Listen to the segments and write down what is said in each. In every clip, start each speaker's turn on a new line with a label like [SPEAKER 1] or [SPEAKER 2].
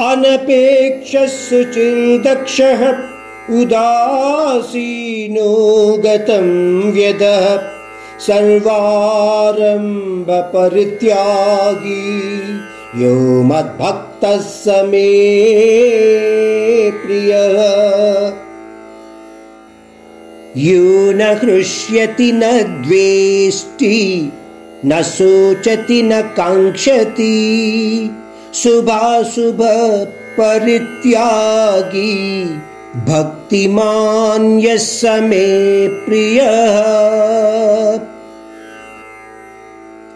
[SPEAKER 1] अनपेक्षसुचिन्दक्षः उदासीनो गतं व्यदः सर्वारम्भपरित्यागी यो मद्भक्तः स मे प्रियः। यो न हृष्यति न द्वेष्टि न शोचति न काङ्क्षति शुभाशुभ परित्यागी भक्तिमान यस में प्रिय।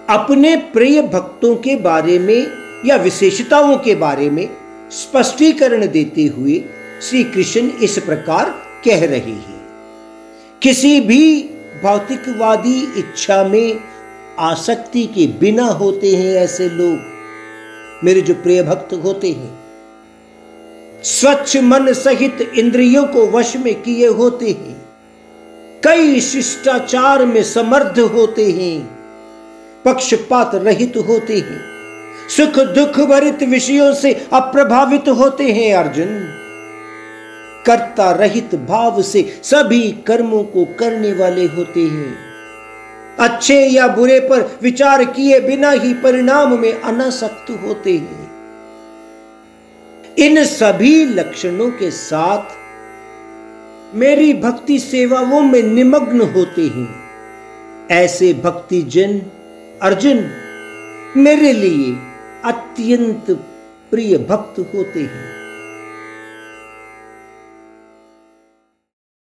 [SPEAKER 1] अपने प्रिय भक्तों के बारे में या विशेषताओं के बारे में स्पष्टीकरण देते हुए श्री कृष्ण इस प्रकार कह रहे हैं। किसी भी भौतिकवादी इच्छा में आसक्ति के बिना होते हैं ऐसे लोग। मेरे जो प्रिय भक्त होते हैं, स्वच्छ मन सहित इंद्रियों को वश में किए होते हैं, कई शिष्टाचार में समर्थ होते हैं, पक्षपात रहित होते हैं, सुख दुख भरित विषयों से अप्रभावित होते हैं, अर्जुन। कर्ता रहित भाव से सभी कर्मों को करने वाले होते हैं। अच्छे या बुरे पर विचार किए बिना ही परिणाम में अनासक्त होते हैं। इन सभी लक्षणों के साथ मेरी भक्ति सेवाओं में निमग्न होते हैं। ऐसे भक्ति जन अर्जुन मेरे लिए अत्यंत प्रिय भक्त होते हैं।